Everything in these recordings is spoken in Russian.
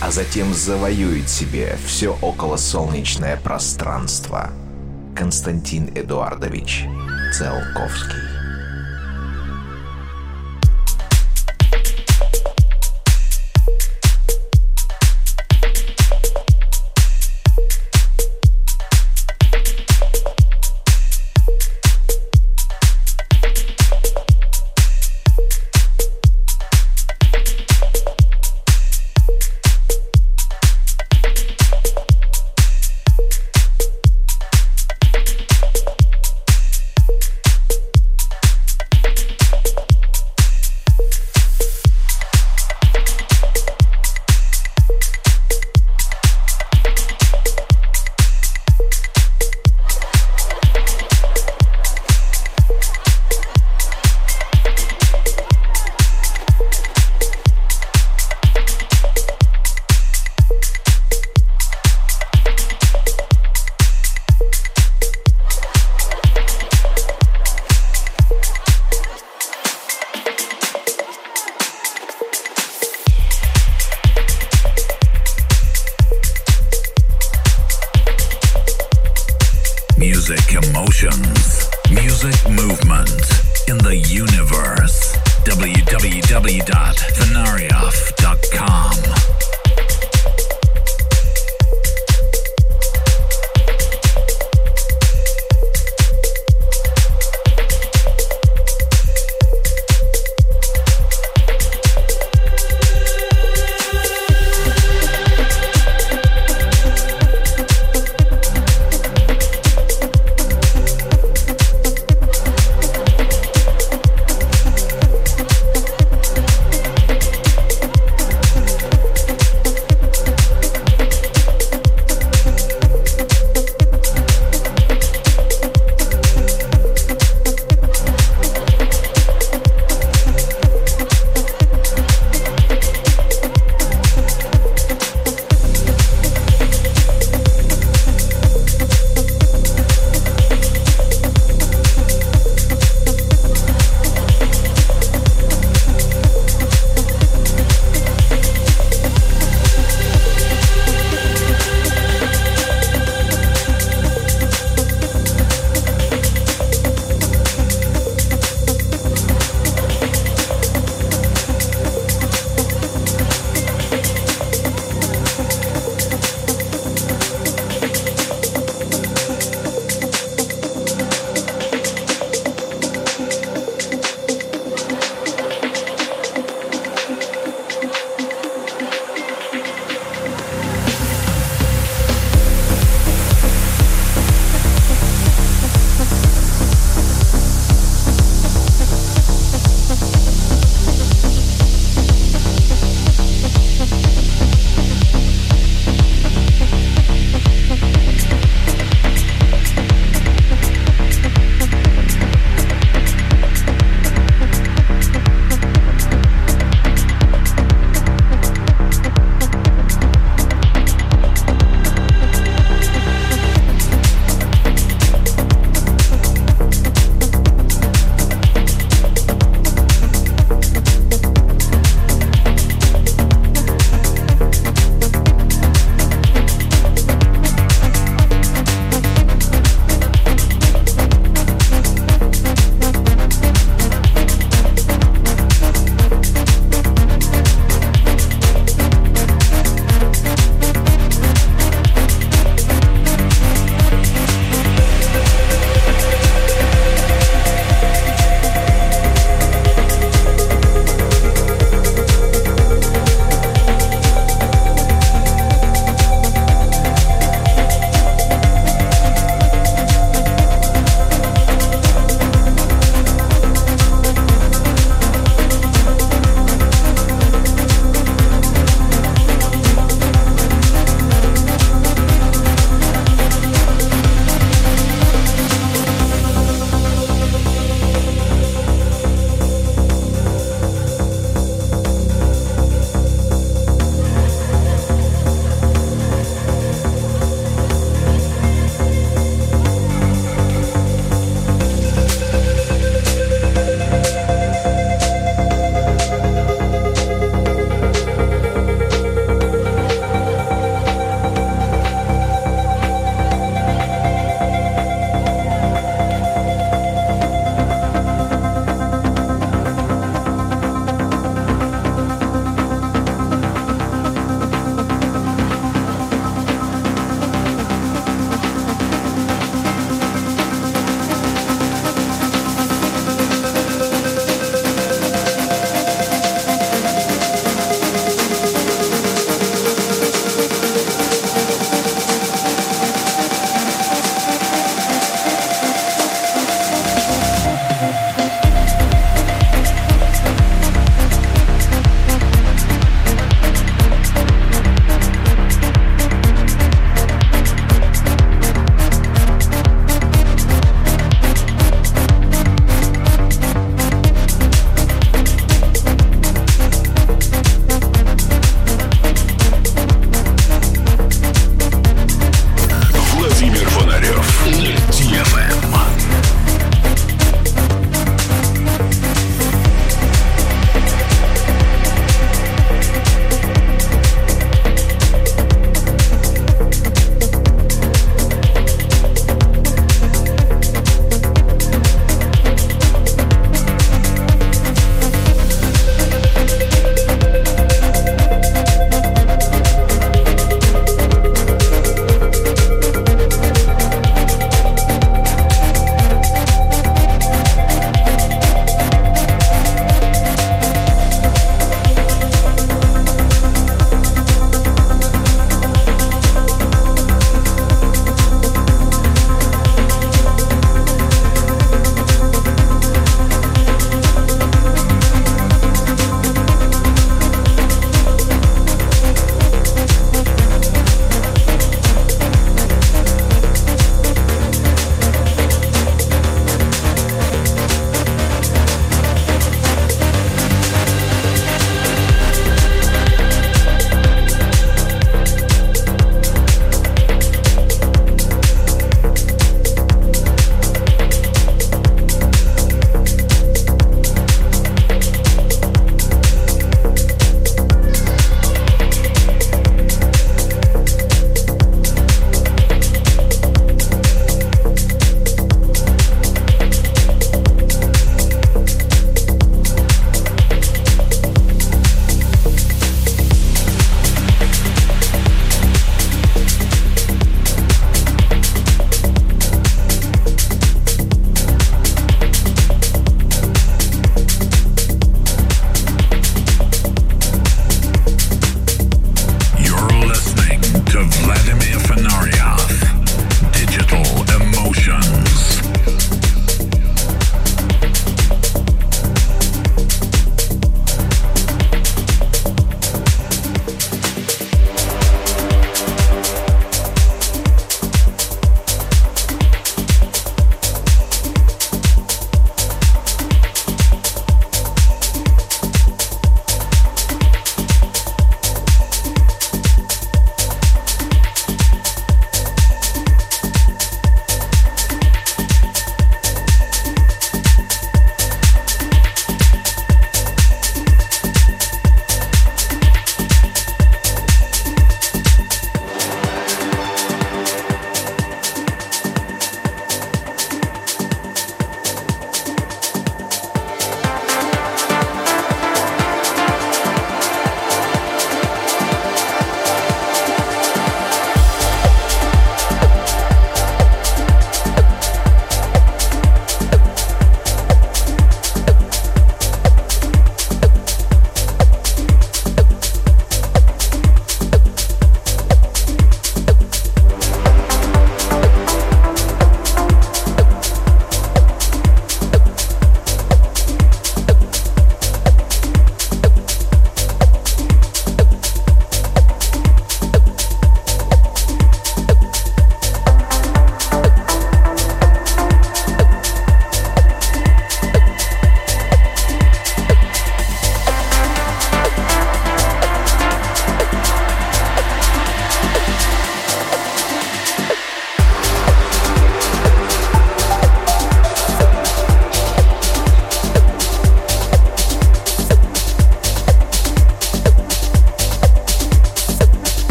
а затем завоюет себе все околосолнечное пространство. Константин Эдуардович Циолковский Music emotions, music movement in the universe. www.thenarioff.com.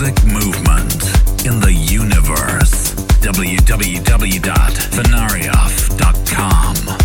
music movement in the universe. www.fenarioff.com.